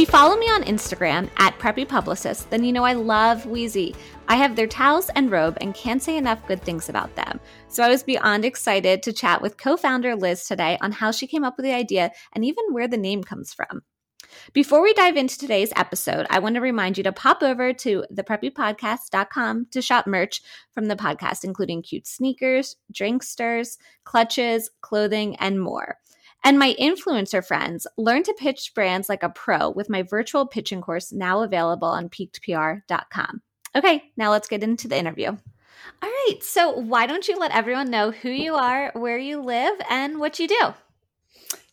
You follow me on Instagram at Preppy Publicist, then you know I love Weezy. I have their towels and robe and can't say enough good things about them. So I was beyond excited to chat with co founder Liz today on how she came up with the idea and even where the name comes from. Before we dive into today's episode, I want to remind you to pop over to thepreppypodcast.com to shop merch from the podcast, including cute sneakers, drink stirs, clutches, clothing, and more. And my influencer friends learn to pitch brands like a pro with my virtual pitching course now available on peakedpr.com. Okay, now let's get into the interview. All right, so why don't you let everyone know who you are, where you live, and what you do?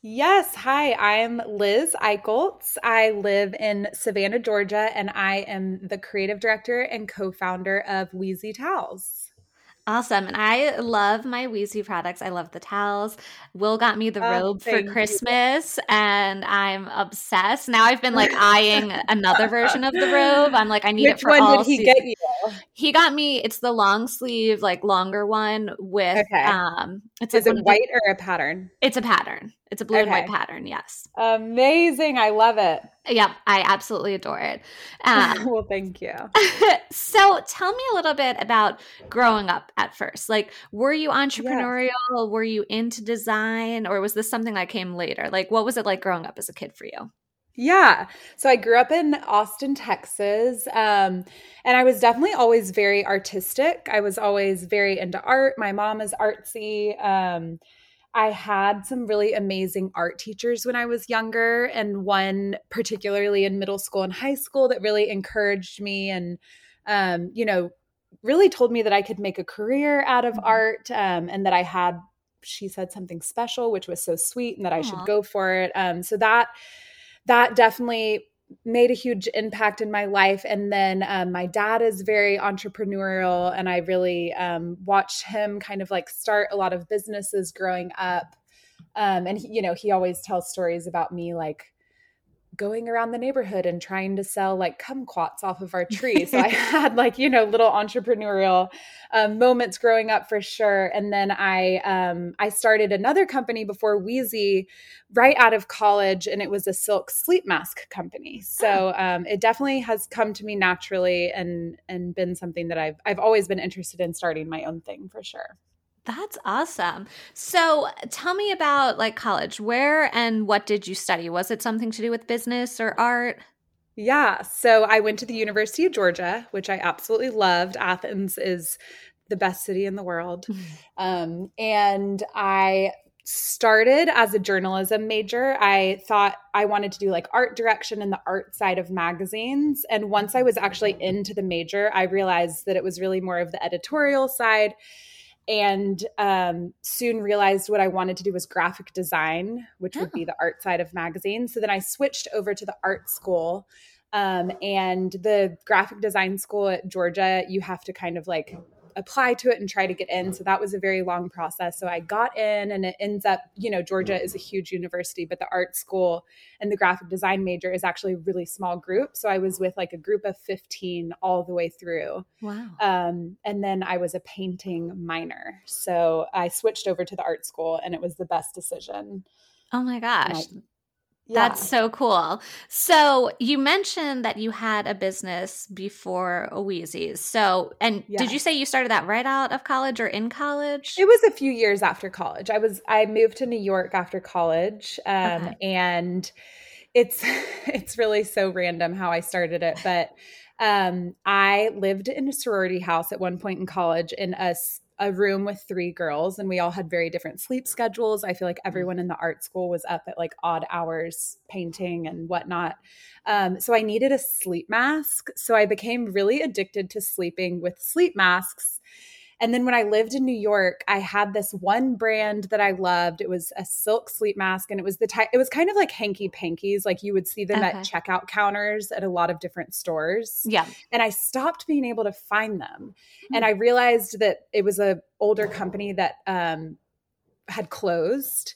Yes. Hi, I'm Liz Eicholtz. I live in Savannah, Georgia, and I am the creative director and co founder of Weezy Towels. Awesome. And I love my Weezy products. I love the towels. Will got me the oh, robe for Christmas you. and I'm obsessed. Now I've been like eyeing another version of the robe. I'm like, I need Which it for one all did he season. get you? He got me it's the long sleeve, like longer one with okay. um it's Is it white or a pattern? It's a pattern. It's a blue okay. and white pattern, yes. Amazing. I love it. Yep, I absolutely adore it. Um, well, thank you. so, tell me a little bit about growing up at first. Like, were you entrepreneurial? Yeah. Were you into design? Or was this something that came later? Like, what was it like growing up as a kid for you? Yeah. So I grew up in Austin, Texas. Um, and I was definitely always very artistic. I was always very into art. My mom is artsy. Um, I had some really amazing art teachers when I was younger, and one particularly in middle school and high school that really encouraged me and, um, you know, really told me that I could make a career out of mm-hmm. art um, and that I had, she said something special, which was so sweet, and that Aww. I should go for it. Um, so that, that definitely made a huge impact in my life. And then um, my dad is very entrepreneurial, and I really um, watched him kind of like start a lot of businesses growing up. Um, and he, you know, he always tells stories about me like going around the neighborhood and trying to sell like kumquats off of our tree. So I had like, you know, little entrepreneurial um, moments growing up for sure. And then I um, I started another company before Weezy right out of college and it was a silk sleep mask company. So oh. um, it definitely has come to me naturally and and been something that I've I've always been interested in starting my own thing for sure. That's awesome. So tell me about like college. Where and what did you study? Was it something to do with business or art? Yeah. So I went to the University of Georgia, which I absolutely loved. Athens is the best city in the world. Um, and I started as a journalism major. I thought I wanted to do like art direction and the art side of magazines. And once I was actually into the major, I realized that it was really more of the editorial side and um, soon realized what I wanted to do was graphic design, which oh. would be oh. the art side of magazines. So then I switched over to the art school. Um, and the graphic design school at Georgia, you have to kind of like apply to it and try to get in. So that was a very long process. So I got in, and it ends up, you know, Georgia is a huge university, but the art school and the graphic design major is actually a really small group. So I was with like a group of 15 all the way through. Wow. Um, and then I was a painting minor. So I switched over to the art school, and it was the best decision. Oh my gosh. Yeah. That's so cool. So you mentioned that you had a business before Weezy's. So, and yes. did you say you started that right out of college or in college? It was a few years after college. I was I moved to New York after college, um, okay. and it's it's really so random how I started it, but um, I lived in a sorority house at one point in college in a a room with three girls and we all had very different sleep schedules. I feel like mm. everyone in the art school was up at like odd hours painting and whatnot. Um, so I needed a sleep mask. So I became really addicted to sleeping with sleep masks. And then when I lived in New York, I had this one brand that I loved. It was a silk sleep mask, and it was the type. It was kind of like hanky pankies, like you would see them okay. at checkout counters at a lot of different stores. Yeah. And I stopped being able to find them, mm-hmm. and I realized that it was a older company that um, had closed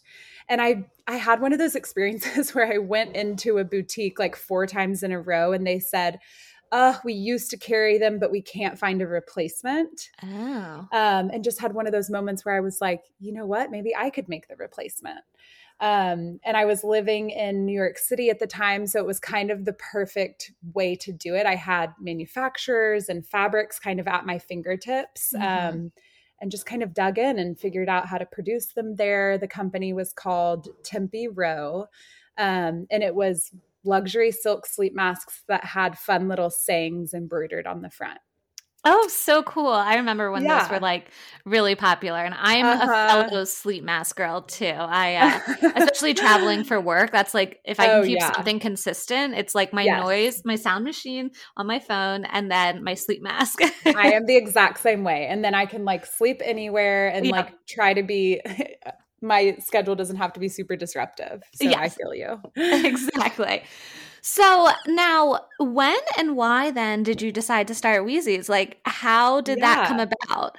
and i i had one of those experiences where i went into a boutique like four times in a row and they said uh, we used to carry them, but we can't find a replacement. Oh. Um, and just had one of those moments where I was like, you know what? Maybe I could make the replacement. Um, and I was living in New York City at the time. So it was kind of the perfect way to do it. I had manufacturers and fabrics kind of at my fingertips. Mm-hmm. Um, and just kind of dug in and figured out how to produce them there. The company was called Tempe Row. Um, and it was luxury silk sleep masks that had fun little sayings embroidered on the front. Oh, so cool. I remember when yeah. those were like really popular. And I'm uh-huh. a fellow sleep mask girl too. I, uh, especially traveling for work, that's like if I can oh, keep yeah. something consistent, it's like my yes. noise, my sound machine on my phone, and then my sleep mask. I am the exact same way. And then I can like sleep anywhere and yeah. like try to be my schedule doesn't have to be super disruptive. So yes. I feel you. exactly. So now, when and why then did you decide to start Weezy's? Like, how did yeah. that come about?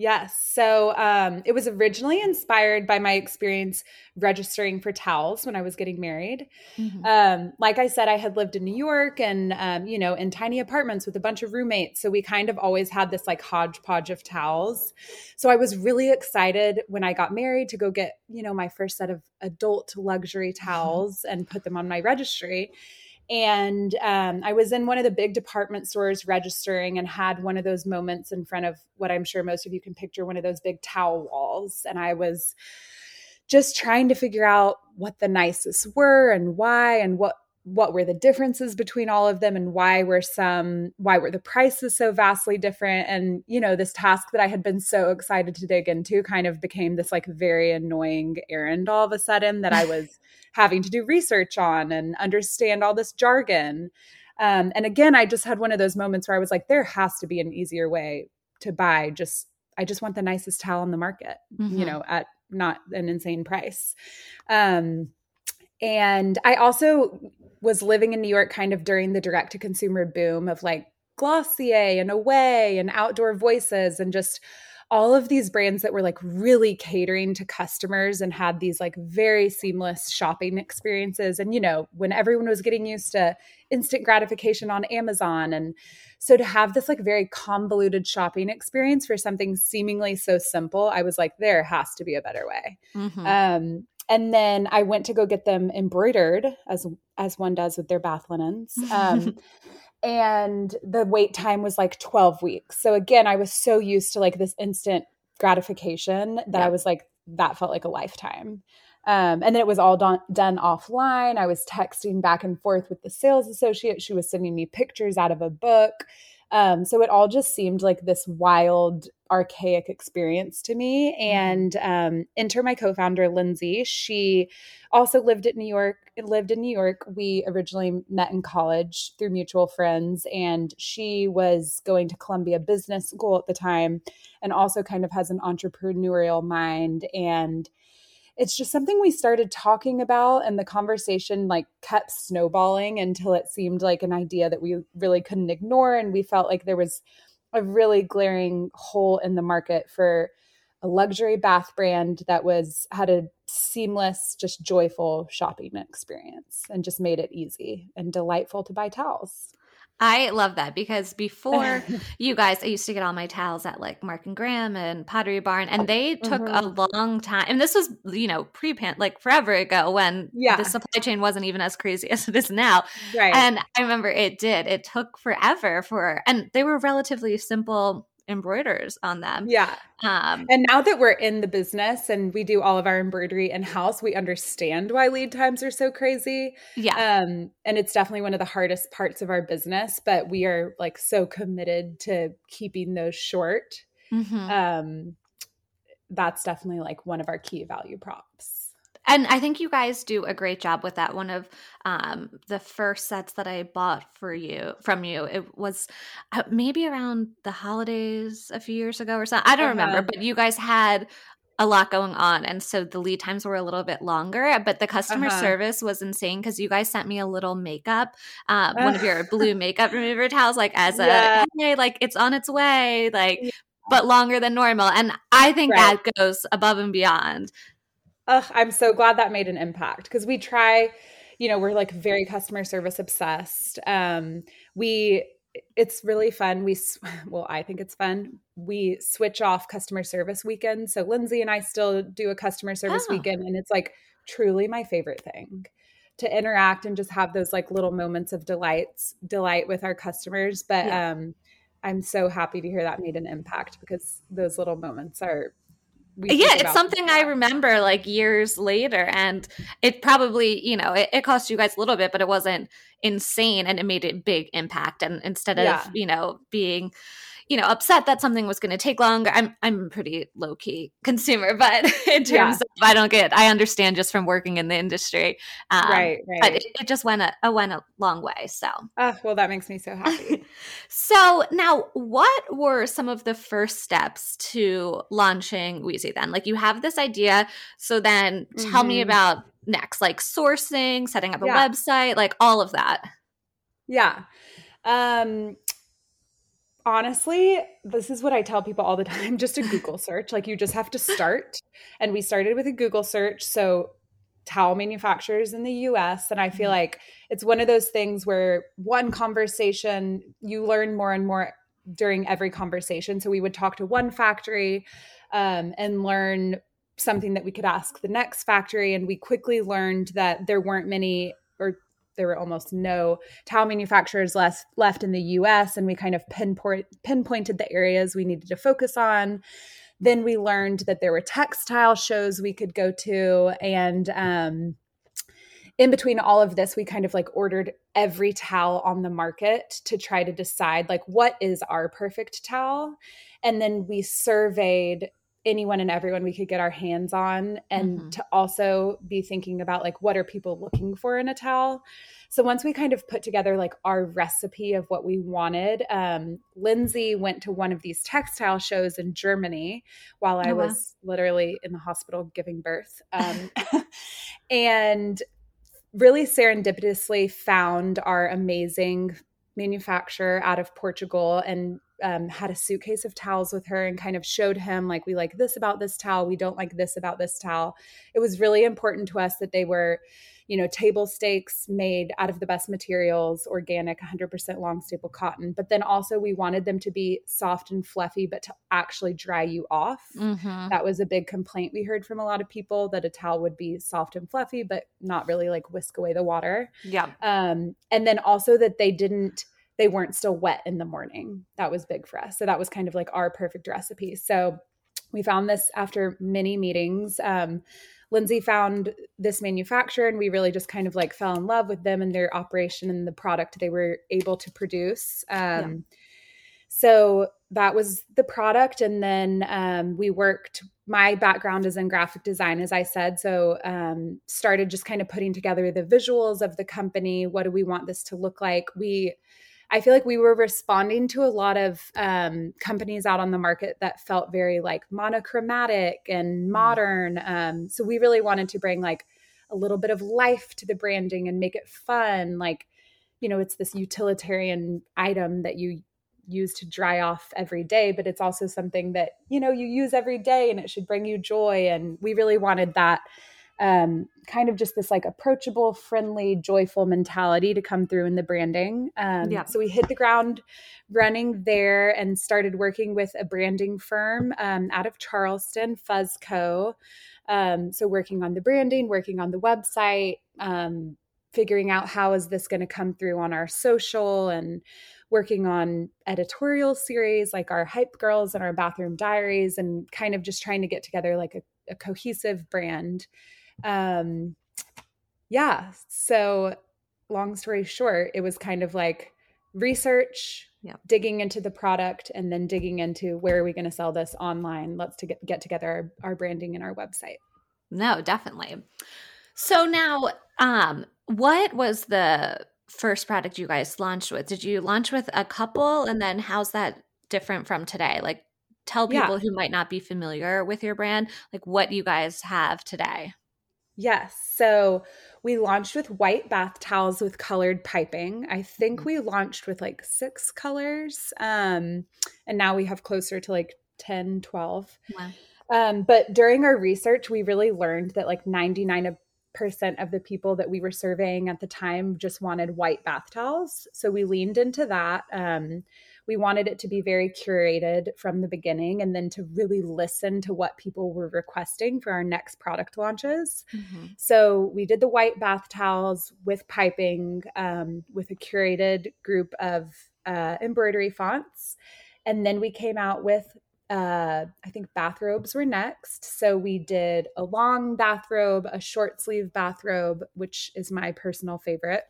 Yes. So um, it was originally inspired by my experience registering for towels when I was getting married. Mm-hmm. Um, like I said, I had lived in New York and, um, you know, in tiny apartments with a bunch of roommates. So we kind of always had this like hodgepodge of towels. So I was really excited when I got married to go get, you know, my first set of adult luxury towels and put them on my registry and um, I was in one of the big department stores registering and had one of those moments in front of what I'm sure most of you can picture one of those big towel walls. And I was just trying to figure out what the nicest were and why and what what were the differences between all of them and why were some why were the prices so vastly different and you know this task that i had been so excited to dig into kind of became this like very annoying errand all of a sudden that i was having to do research on and understand all this jargon. Um, and again, I just had one of those moments where I was like, there has to be an easier way to buy. Just, I just want the nicest towel on the market, mm-hmm. you know, at not an insane price. Um, and I also was living in New York kind of during the direct to consumer boom of like Glossier and Away and Outdoor Voices and just all of these brands that were like really catering to customers and had these like very seamless shopping experiences. And, you know, when everyone was getting used to instant gratification on Amazon. And so to have this like very convoluted shopping experience for something seemingly so simple, I was like, there has to be a better way. Mm-hmm. Um, and then I went to go get them embroidered as as one does with their bath linens. Um, and the wait time was like 12 weeks. So again, I was so used to like this instant gratification that yeah. I was like, that felt like a lifetime. Um, and then it was all done, done offline. I was texting back and forth with the sales associate. She was sending me pictures out of a book. Um, so it all just seemed like this wild, archaic experience to me. Mm-hmm. And um, enter my co-founder Lindsay. She also lived at New York. Lived in New York. We originally met in college through mutual friends, and she was going to Columbia Business School at the time, and also kind of has an entrepreneurial mind and it's just something we started talking about and the conversation like kept snowballing until it seemed like an idea that we really couldn't ignore and we felt like there was a really glaring hole in the market for a luxury bath brand that was had a seamless just joyful shopping experience and just made it easy and delightful to buy towels I love that because before you guys, I used to get all my towels at like Mark and Graham and Pottery Barn, and they took mm-hmm. a long time. And this was, you know, pre pan like forever ago when yeah. the supply chain wasn't even as crazy as it is now. Right. And I remember it did. It took forever for, and they were relatively simple embroiders on them. Yeah. Um, and now that we're in the business and we do all of our embroidery in house, we understand why lead times are so crazy. Yeah. Um, and it's definitely one of the hardest parts of our business, but we are like so committed to keeping those short. Mm-hmm. Um, that's definitely like one of our key value props. And I think you guys do a great job with that. One of um, the first sets that I bought for you from you, it was uh, maybe around the holidays a few years ago or something. I don't uh-huh. remember, but you guys had a lot going on and so the lead times were a little bit longer but the customer uh-huh. service was insane because you guys sent me a little makeup um, one of your blue makeup remover towels like as yeah. a hey like it's on its way like yeah. but longer than normal and i think right. that goes above and beyond Ugh, i'm so glad that made an impact because we try you know we're like very customer service obsessed um we it's really fun. We, well, I think it's fun. We switch off customer service weekend. So Lindsay and I still do a customer service oh. weekend, and it's like truly my favorite thing to interact and just have those like little moments of delights, delight with our customers. But yeah. um, I'm so happy to hear that made an impact because those little moments are yeah it's something i remember like years later and it probably you know it, it, cost you guys a little bit but it wasn't insane and it made a big impact and instead of yeah. you know being you know upset that something was going to take longer i'm i'm pretty low key consumer but in terms yeah. of i don't get i understand just from working in the industry um, right, right. but it, it just went a, went a long way so. Uh, well that makes me so happy. So now what were some of the first steps to launching Weezy then? Like you have this idea so then tell mm-hmm. me about next like sourcing setting up a yeah. website like all of that. Yeah. Um honestly, this is what I tell people all the time just a Google search. Like you just have to start. And we started with a Google search. So towel manufacturers in the US. And I feel mm-hmm. like it's one of those things where one conversation, you learn more and more during every conversation. So we would talk to one factory um, and learn something that we could ask the next factory. And we quickly learned that there weren't many or there were almost no towel manufacturers left left in the US and we kind of pinpoint pinpointed the areas we needed to focus on. Then we learned that there were textile shows we could go to and um, in between all of this we kind of like ordered every towel on the market to try to decide like what is our perfect towel and then we surveyed anyone and everyone we could get our hands on and mm-hmm. to also be thinking about like what are people looking for in a towel so once we kind of put together like our recipe of what we wanted um, lindsay went to one of these textile shows in germany while i oh, was literally in the hospital giving birth um, and really serendipitously found our amazing manufacturer out of portugal and um, had a suitcase of towels with her and kind of showed him like we like this about this towel. We don't like this about this towel. It was really important to us that they were you know table stakes made out of the best materials organic 100% long staple cotton. But then also we wanted them to be soft and fluffy but to actually dry you off. Mm-hmm. that was a big complaint we heard from a lot of people that a towel would be soft and fluffy but not really like whisk away the water. Yeah. Um, and then also that they didn't they weren't still wet in the morning. That was big for us. So that was kind of like our perfect recipe. So we found this after many meetings. Um, Lindsay found this manufacturer, and we really just kind of like fell in love with them and their operation and the product they were able to produce. Um, yeah. So that was the product. And then um, we worked. My background is in graphic design, as I said. So um, started just kind of putting together the visuals of the company. What do we want this to look like? We I feel like we were responding to a lot of um, companies out on the market that felt very like monochromatic and mm. modern. Um, so we really wanted to bring like a little bit of life to the branding and make it fun. Like, you know, it's this utilitarian item that you use to dry off every day, but it's also something that, you know, you use every day and it should bring you joy. And we really wanted that um, kind of just this like approachable, friendly, joyful mentality to come through in the branding. Um, yeah. So we hit the ground running there and started working with a branding firm um, out of Charleston, Fuzzco. Um, so working on the branding, working on the website, um, figuring out how is this going to come through on our social and working on editorial series like our hype girls and our bathroom diaries and kind of just trying to get together like a, a cohesive brand um, yeah. So, long story short, it was kind of like research, yeah. digging into the product, and then digging into where are we going to sell this online. Let's to get, get together our, our branding and our website. No, definitely. So now, um, what was the first product you guys launched with? Did you launch with a couple, and then how's that different from today? Like, tell people yeah. who might not be familiar with your brand, like what you guys have today. Yes. So we launched with white bath towels with colored piping. I think mm-hmm. we launched with like six colors. Um, and now we have closer to like 10, 12. Wow. Um, but during our research, we really learned that like 99% of the people that we were surveying at the time just wanted white bath towels. So we leaned into that. Um, we wanted it to be very curated from the beginning and then to really listen to what people were requesting for our next product launches. Mm-hmm. So we did the white bath towels with piping um, with a curated group of uh, embroidery fonts. And then we came out with uh, I think bathrobes were next. So we did a long bathrobe, a short sleeve bathrobe, which is my personal favorite.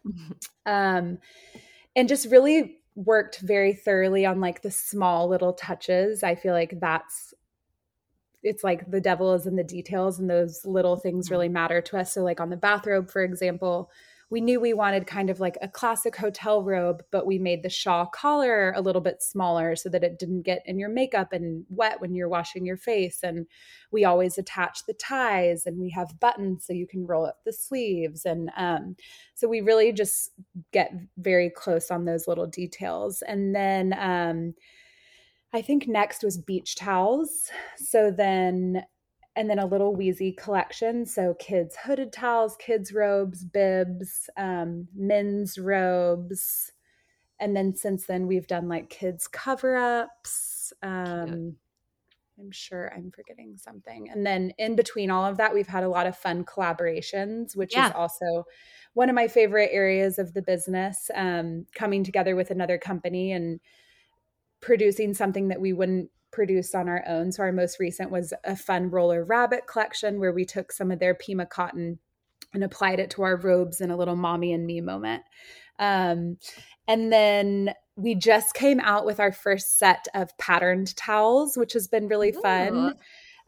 Um, and just really worked very thoroughly on like the small little touches. I feel like that's it's like the devil is in the details and those little things mm-hmm. really matter to us. So like on the bathrobe, for example, we knew we wanted kind of like a classic hotel robe, but we made the shawl collar a little bit smaller so that it didn't get in your makeup and wet when you're washing your face. And we always attach the ties and we have buttons so you can roll up the sleeves. And um, so we really just get very close on those little details. And then um, I think next was beach towels. So then and then a little Weezy collection. So kids' hooded towels, kids' robes, bibs, um, men's robes. And then since then, we've done like kids' cover ups. Um, I'm sure I'm forgetting something. And then in between all of that, we've had a lot of fun collaborations, which yeah. is also one of my favorite areas of the business. Um, coming together with another company and producing something that we wouldn't produced on our own. So our most recent was a fun roller rabbit collection where we took some of their Pima cotton and applied it to our robes in a little mommy and me moment. Um, and then we just came out with our first set of patterned towels, which has been really Ooh.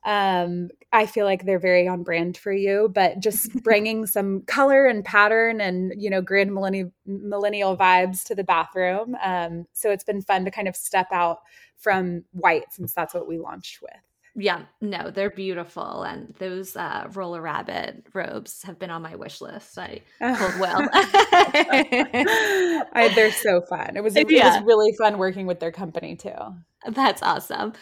Um i feel like they're very on brand for you but just bringing some color and pattern and you know grand millennial millennial vibes to the bathroom. Um so it's been fun to kind of step out from white since that's what we launched with. Yeah no they're beautiful and those uh roller rabbit robes have been on my wish list. I told well, I, they're so fun. It was it was really fun working with their company too. That's awesome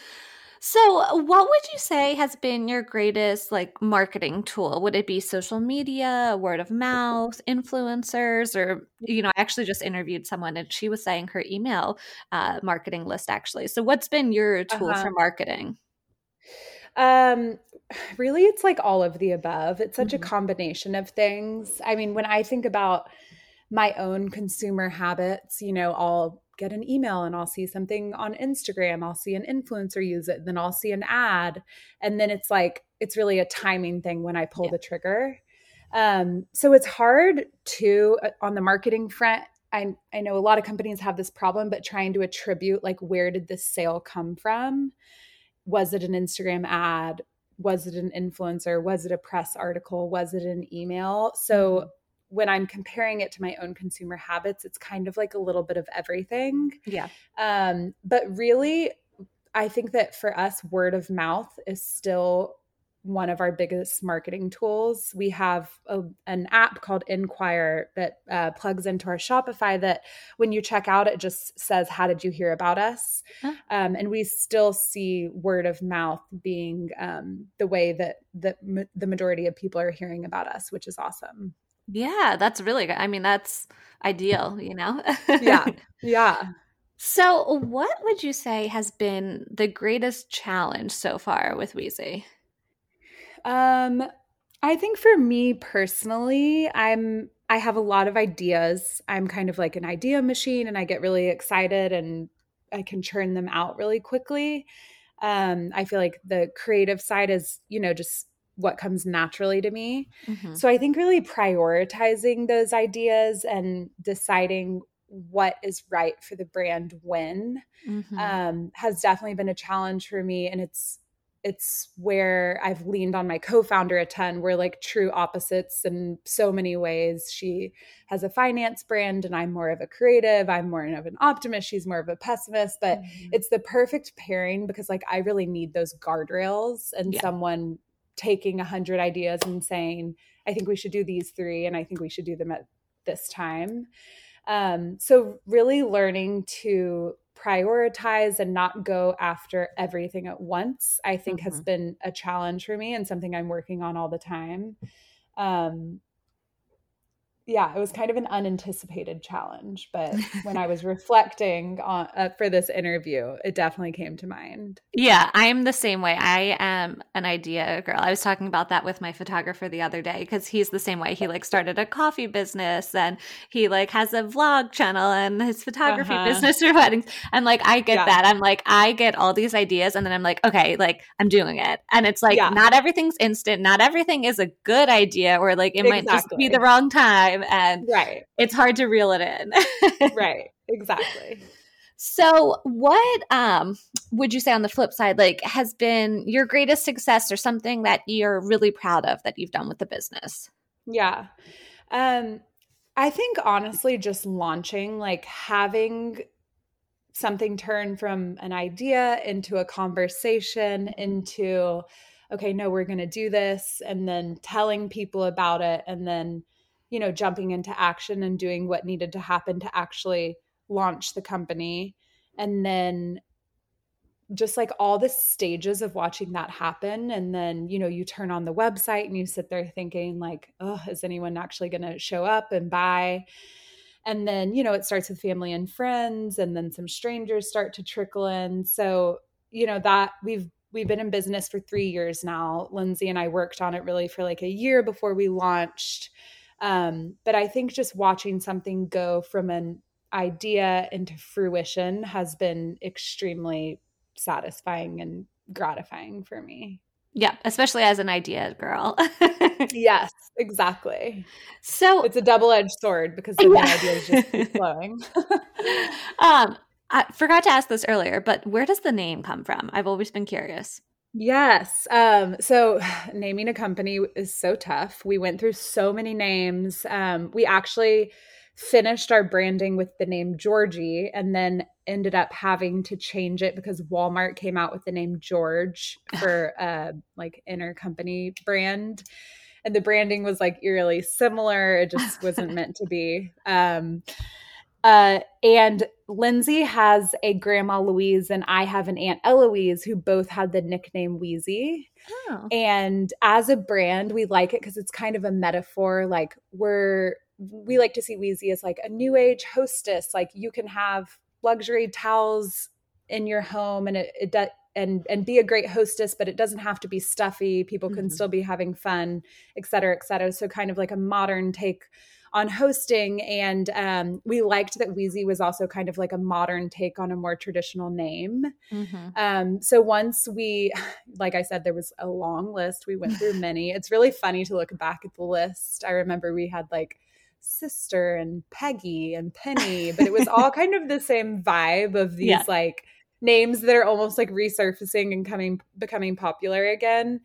so, what would you say has been your greatest like marketing tool? Would it be social media, word of mouth, influencers, or you know, I actually just interviewed someone and she was saying her email uh, marketing list actually. So, what's been your tool uh-huh. for marketing? Um, really, it's like all of the above. It's such mm-hmm. a combination of things. I mean, when I think about my own consumer habits, you know, I'll get an email and I'll see something on Instagram. I'll see an influencer use it. Then I'll see an ad. And then it's like, it's really a timing thing when I pull yeah. the trigger. Um, so it's hard to, uh, on the marketing front, I, I know a lot of companies have this problem, but trying to attribute like, where did this sale come from? Was it an Instagram ad? Was it an influencer? Was it a press article? Was it an email? So, mm-hmm when I'm comparing it to my own consumer habits, it's kind of like a little bit of everything. Yeah. Um, but really, I think that for us, word of mouth is still one of our biggest marketing tools. We have a, an app called Enquire that uh, plugs into our Shopify. That when you check out, it just says, "How did you hear about us?" Huh. Um, and we still see word of mouth being um, the way that that ma- the majority of people are hearing about us, which is awesome. Yeah, that's really good. I mean, that's ideal, you know? yeah. Yeah. So, what would you say has been the greatest challenge so far with Weezy? Um, I think for me personally, I'm I have a lot of ideas. I'm kind of like an idea machine and I get really excited and I can churn them out really quickly. Um, I feel like the creative side is, you know, just what comes naturally to me. Mm-hmm. So I think really prioritizing those ideas and deciding what is right for the brand when mm-hmm. um, has definitely been a challenge for me. And it's it's where I've leaned on my co-founder a ton. We're like true opposites in so many ways. She has a finance brand and I'm more of a creative. I'm more of an optimist. She's more of a pessimist, but mm-hmm. it's the perfect pairing because like I really need those guardrails and yeah. someone taking a hundred ideas and saying, I think we should do these three and I think we should do them at this time. Um, so really learning to prioritize and not go after everything at once, I think mm-hmm. has been a challenge for me and something I'm working on all the time. Um, yeah, it was kind of an unanticipated challenge, but when I was reflecting on uh, for this interview, it definitely came to mind. Yeah, I'm the same way. I am an idea girl. I was talking about that with my photographer the other day because he's the same way. He like started a coffee business and he like has a vlog channel and his photography uh-huh. business for weddings. And like I get yeah. that. I'm like I get all these ideas and then I'm like, okay, like I'm doing it. And it's like yeah. not everything's instant. Not everything is a good idea or like it exactly. might just be the wrong time time and right. it's hard to reel it in. right. Exactly. So, what um, would you say on the flip side, like, has been your greatest success or something that you're really proud of that you've done with the business? Yeah. Um, I think honestly, just launching, like having something turn from an idea into a conversation, into, okay, no, we're going to do this, and then telling people about it, and then you know, jumping into action and doing what needed to happen to actually launch the company. And then just like all the stages of watching that happen. And then you know you turn on the website and you sit there thinking like oh is anyone actually going to show up and buy? And then you know it starts with family and friends and then some strangers start to trickle in. So you know that we've we've been in business for 3 years now. Lindsay and I worked on it really for like a year before we launched um, but I think just watching something go from an idea into fruition has been extremely satisfying and gratifying for me. Yeah, especially as an idea girl. yes, exactly. So it's a double edged sword because the yeah. ideas just keep flowing. um, I forgot to ask this earlier, but where does the name come from? I've always been curious. Yes. Um, so naming a company is so tough. We went through so many names. Um, we actually finished our branding with the name Georgie and then ended up having to change it because Walmart came out with the name George for uh like intercompany brand. And the branding was like eerily similar. It just wasn't meant to be. Um uh, and Lindsay has a grandma Louise, and I have an aunt Eloise who both had the nickname Weezy. Oh. And as a brand, we like it because it's kind of a metaphor. Like we're we like to see Weezy as like a new age hostess. Like you can have luxury towels in your home, and it, it does and and be a great hostess but it doesn't have to be stuffy people can mm-hmm. still be having fun et cetera et cetera so kind of like a modern take on hosting. And um, we liked that Weezy was also kind of like a modern take on a more traditional name. Mm-hmm. Um, so once we, like I said, there was a long list. We went through many. It's really funny to look back at the list. I remember we had like sister and Peggy and Penny, but it was all kind of the same vibe of these yeah. like names that are almost like resurfacing and coming becoming popular again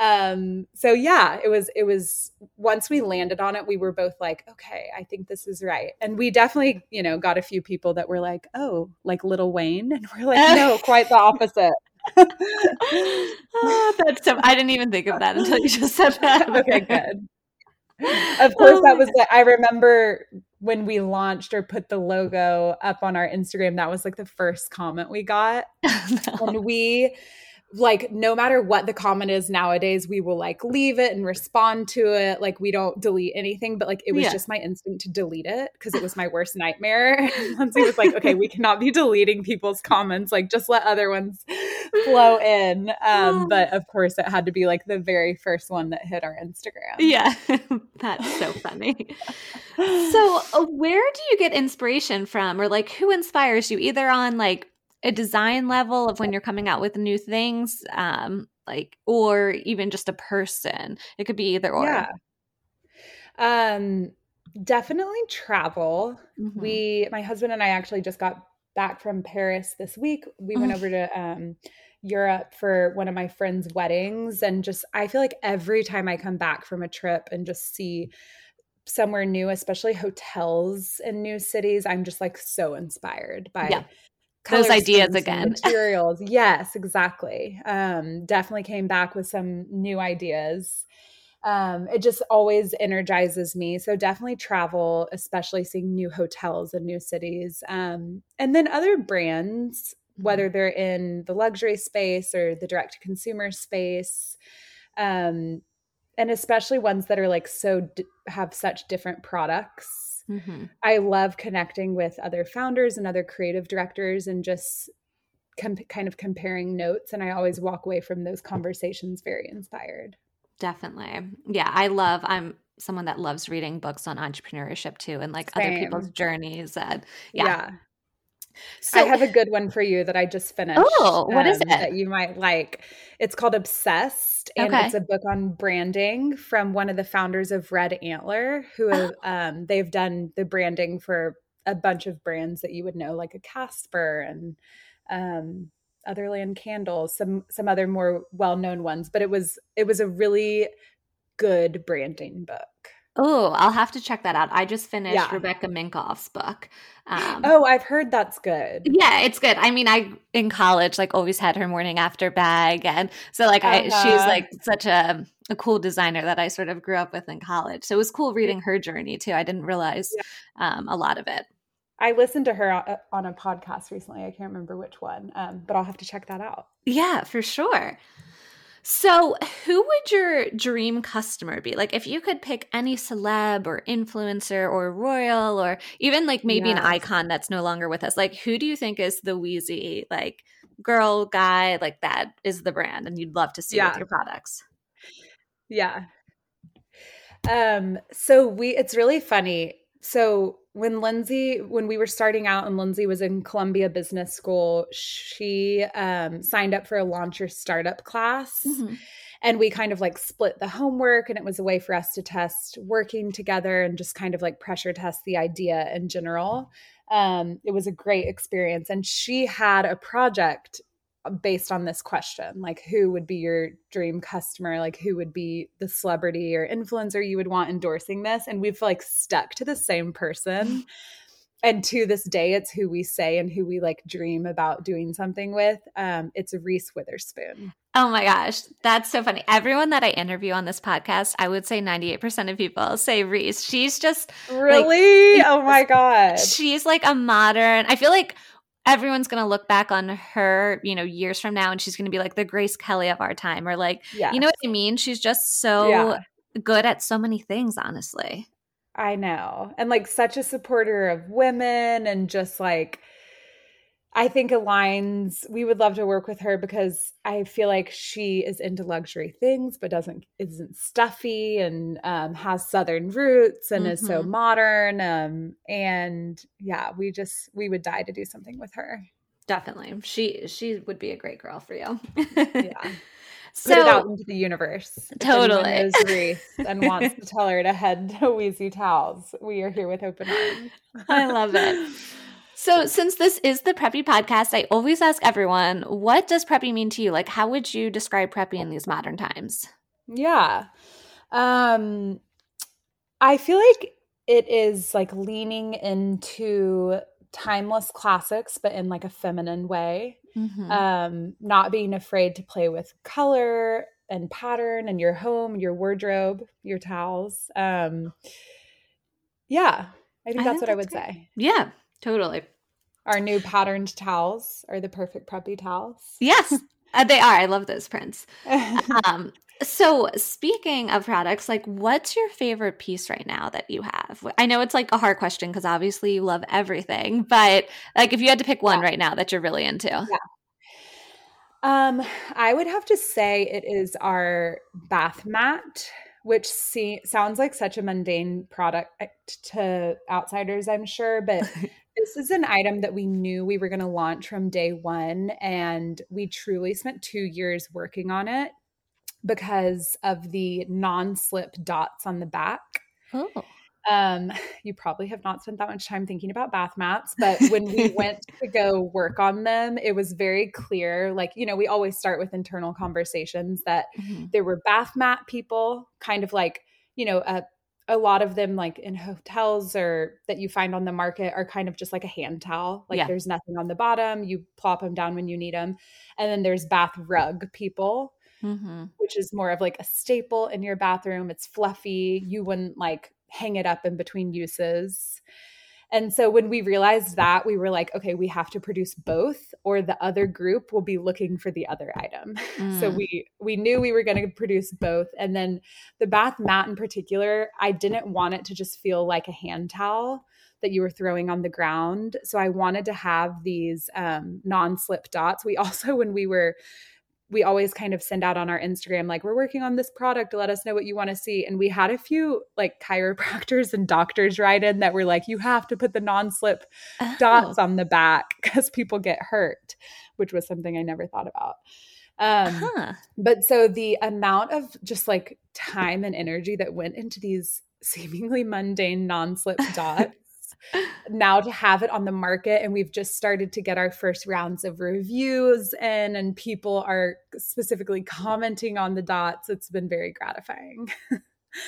um so yeah it was it was once we landed on it we were both like okay i think this is right. And we definitely you know got a few people that were like oh like Lil Wayne and we're like no quite the opposite. Oh, that's so i didn't even think of that until you just said that. Okay good. Of course oh that was the, i remember when we launched or put the logo up on our instagram that was like the first comment we got. No. and we like no matter what the comment is nowadays we will like leave it and respond to it. Like we don't delete anything but like it was yeah. just my instinct to delete it because it was my worst nightmare. Once Lindsay was like okay we cannot be deleting people's comments. Like just let other ones flow in. Um but of course it had to be like the very first one that hit our instagram. Yeah. That's so funny. So uh, where do you get inspiration from? Or like who inspires you either on like a design level of when you're coming out with new things um like or even just a person it could be either or yeah um definitely travel mm-hmm. we my husband and i actually just got back from paris this week we went over to um Europe for one of my friends' weddings. And just, I feel like every time I come back from a trip and just see somewhere new, especially hotels in new cities, I'm just like so inspired by yeah. Those ideas again. Materials. yes, exactly. Um, definitely came back with some new ideas. Um, it just always energizes me. So definitely travel, especially seeing new hotels and new cities. Um, and then other brands, whether mm-hmm. they're in the luxury space or the direct to consumer space. Um, and especially ones that are like so d- have such different products. Mm-hmm. I love connecting with other founders and other creative directors and just com- kind of comparing notes. And I always walk away from those conversations very inspired. Definitely. Yeah, I love I'm someone that loves reading books on entrepreneurship too and like Same. other people's journeys and yeah. yeah. So I have a good one for you that I just finished. Oh, what um, is it? That you might like. It's called Obsessed, and okay. it's a book on branding from one of the founders of Red Antler, who have, um, they've done the branding for a bunch of brands that you would know, like a Casper and um, Otherland Candles, some some other more well known ones. But it was it was a really good branding book. Oh, I'll have to check that out. I just finished yeah. Rebecca Minkoff's book. Um, oh, I've heard that's good. Yeah, it's good. I mean, I in college like always had her morning after bag, and so like uh-huh. I, she's uh-huh. like such a a cool designer that I sort of grew up with in college. So it was cool reading her journey too. I didn't realize yeah. um, a lot of it. I listened to her uh, on a podcast recently. I can't remember which one, um, but I'll have to check that out. Yeah, for sure. So, who would your dream customer be? Like, if you could pick any celeb or influencer or royal or even like maybe yes. an icon that's no longer with us, like, who do you think is the Weezy, like, girl, guy, like that is the brand and you'd love to see yeah. with your products? Yeah. Um, so we, it's really funny. So when Lindsay, when we were starting out and Lindsay was in Columbia Business School, she um, signed up for a launcher startup class. Mm-hmm. And we kind of like split the homework, and it was a way for us to test working together and just kind of like pressure test the idea in general. Um, it was a great experience. And she had a project based on this question like who would be your dream customer? Like who would be the celebrity or influencer you would want endorsing this? And we've like stuck to the same person. And to this day it's who we say and who we like dream about doing something with. Um it's Reese Witherspoon. Oh my gosh that's so funny. Everyone that i interview on this podcast i would say 98% of people say Reese. She's just really? like, oh my god she's like a modern i feel like everyone's going to look back on her, you know, years from now and she's going to be like the Grace Kelly of our time or like, yes. you know what I mean? She's just so yeah. good at so many things, honestly. I know. And like such a supporter of women and just like I think aligns. We would love to work with her because I feel like she is into luxury things, but doesn't isn't stuffy and um, has southern roots and mm-hmm. is so mm-hmm. modern. Um, and yeah, we just we would die to do something with her. Definitely, she she would be a great girl for you. yeah. So, Put it out into the universe. Totally. Reese and wants to tell her to head to Weezy Towels. We are here with open arms. I love it. So, since this is the Preppy podcast, I always ask everyone, what does preppy mean to you? Like, how would you describe preppy in these modern times? Yeah. Um, I feel like it is like leaning into timeless classics, but in like a feminine way. Mm-hmm. Um, not being afraid to play with color and pattern and your home, your wardrobe, your towels. Um, yeah, I think I that's think what that's I would great. say. Yeah. Totally. Our new patterned towels are the perfect preppy towels. Yes, uh, they are. I love those prints. um, so, speaking of products, like what's your favorite piece right now that you have? I know it's like a hard question because obviously you love everything, but like if you had to pick one yeah. right now that you're really into. Yeah. Um, I would have to say it is our bath mat which see, sounds like such a mundane product to outsiders, I'm sure, but this is an item that we knew we were going to launch from day one. And we truly spent two years working on it because of the non slip dots on the back. Oh. Um, you probably have not spent that much time thinking about bath mats, but when we went to go work on them, it was very clear. Like, you know, we always start with internal conversations that mm-hmm. there were bath mat people, kind of like, you know, a a lot of them like in hotels or that you find on the market are kind of just like a hand towel. Like yeah. there's nothing on the bottom. You plop them down when you need them and then there's bath rug people mm-hmm. which is more of like a staple in your bathroom. It's fluffy. You wouldn't like hang it up in between uses and so when we realized that, we were like, okay, we have to produce both or the other group will be looking for the other item. Mm. So we we knew we were going to produce both. And then the bath mat in particular, I didn't want it to just feel like a hand towel that you were throwing on the ground. So I wanted to have these um, non-slip dots. We also, when we were we always kind of send out on our Instagram, like, we're working on this product. Let us know what you want to see. And we had a few like chiropractors and doctors write in that were like, you have to put the non slip oh. dots on the back because people get hurt, which was something I never thought about. Um, huh. But so the amount of just like time and energy that went into these seemingly mundane non slip dots now to have it on the market and we've just started to get our first rounds of reviews in and people are specifically commenting on the dots. It's been very gratifying.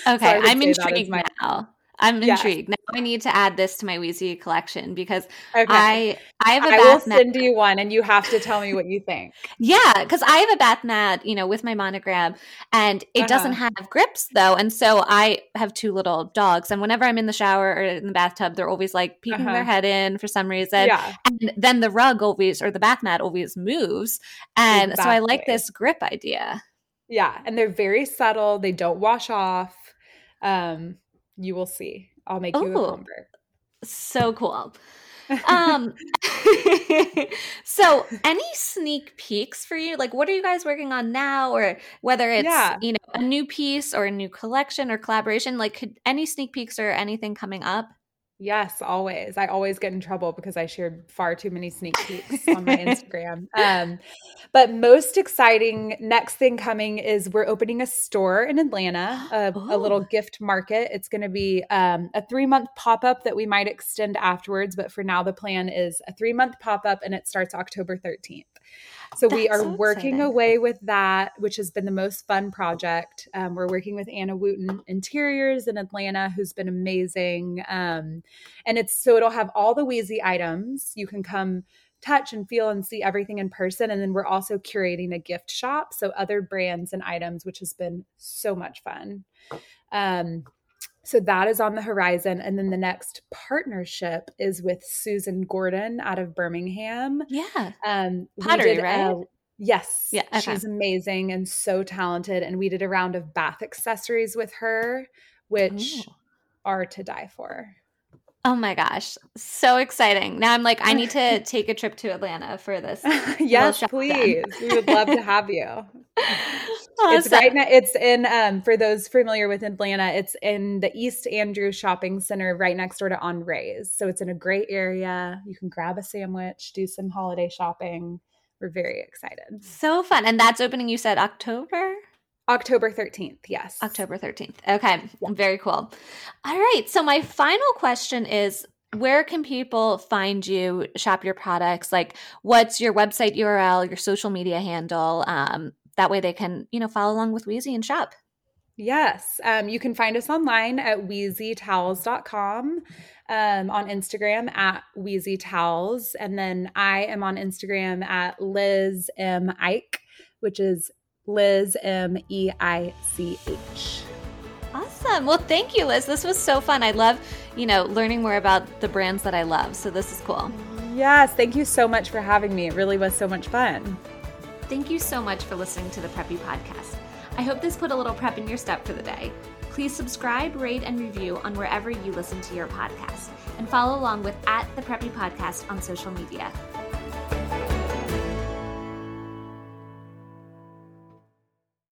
Okay so i'm intrigued my- now I'm intrigued. Now I need to add this to my Weezy collection because okay. I I have a I bath will send mat. you one and you have to tell me what you think. yeah, because I have a bath mat, you know, with my monogram, and it uh-huh. doesn't have grips though, and so I have two little dogs, and whenever I'm in the shower or in the bathtub, they're always like peeking uh-huh. their head in for some reason. Yeah. And then the rug always or the bath mat always moves, and exactly. so I like this grip idea. Yeah, and they're very subtle. They don't wash off. Um, you will see. I'll make Ooh, you a comber. So cool. um so any sneak peeks for you like what are you guys working on now or whether it's yeah. you know a new piece or a new collection or collaboration like could any sneak peeks or anything coming up Yes, always. I always get in trouble because I shared far too many sneak peeks on my Instagram. Um, but most exciting next thing coming is we're opening a store in Atlanta, a, a little gift market. It's going to be um, a three month pop up that we might extend afterwards. But for now, the plan is a three month pop up and it starts October 13th. So That's we are so working away with that, which has been the most fun project. Um, we're working with Anna Wooten Interiors in Atlanta, who's been amazing. Um, and it's so it'll have all the Weezy items. You can come touch and feel and see everything in person. And then we're also curating a gift shop. So other brands and items, which has been so much fun. Um, so that is on the horizon. And then the next partnership is with Susan Gordon out of Birmingham. Yeah. Um, Pottery, did, right? Uh, yes. Yeah. Okay. She's amazing and so talented. And we did a round of bath accessories with her, which Ooh. are to die for. Oh my gosh, so exciting. Now I'm like, I need to take a trip to Atlanta for this. yes, please. we would love to have you. Awesome. It's right now, it's in, um, for those familiar with Atlanta, it's in the East Andrew Shopping Center right next door to Henri's. So it's in a great area. You can grab a sandwich, do some holiday shopping. We're very excited. So fun. And that's opening, you said October? October 13th, yes. October 13th. Okay, yeah. very cool. All right, so my final question is where can people find you, shop your products? Like, what's your website URL, your social media handle? Um, that way they can, you know, follow along with Weezy and shop. Yes. Um, you can find us online at weezytowels.com, um, on Instagram at wheezytowels. And then I am on Instagram at Liz M. Ike, which is Liz M E I C H. Awesome. Well, thank you, Liz. This was so fun. I love, you know, learning more about the brands that I love. So this is cool. Yes. Thank you so much for having me. It really was so much fun. Thank you so much for listening to the Preppy Podcast. I hope this put a little prep in your step for the day. Please subscribe, rate, and review on wherever you listen to your podcast. And follow along with at the Preppy Podcast on social media.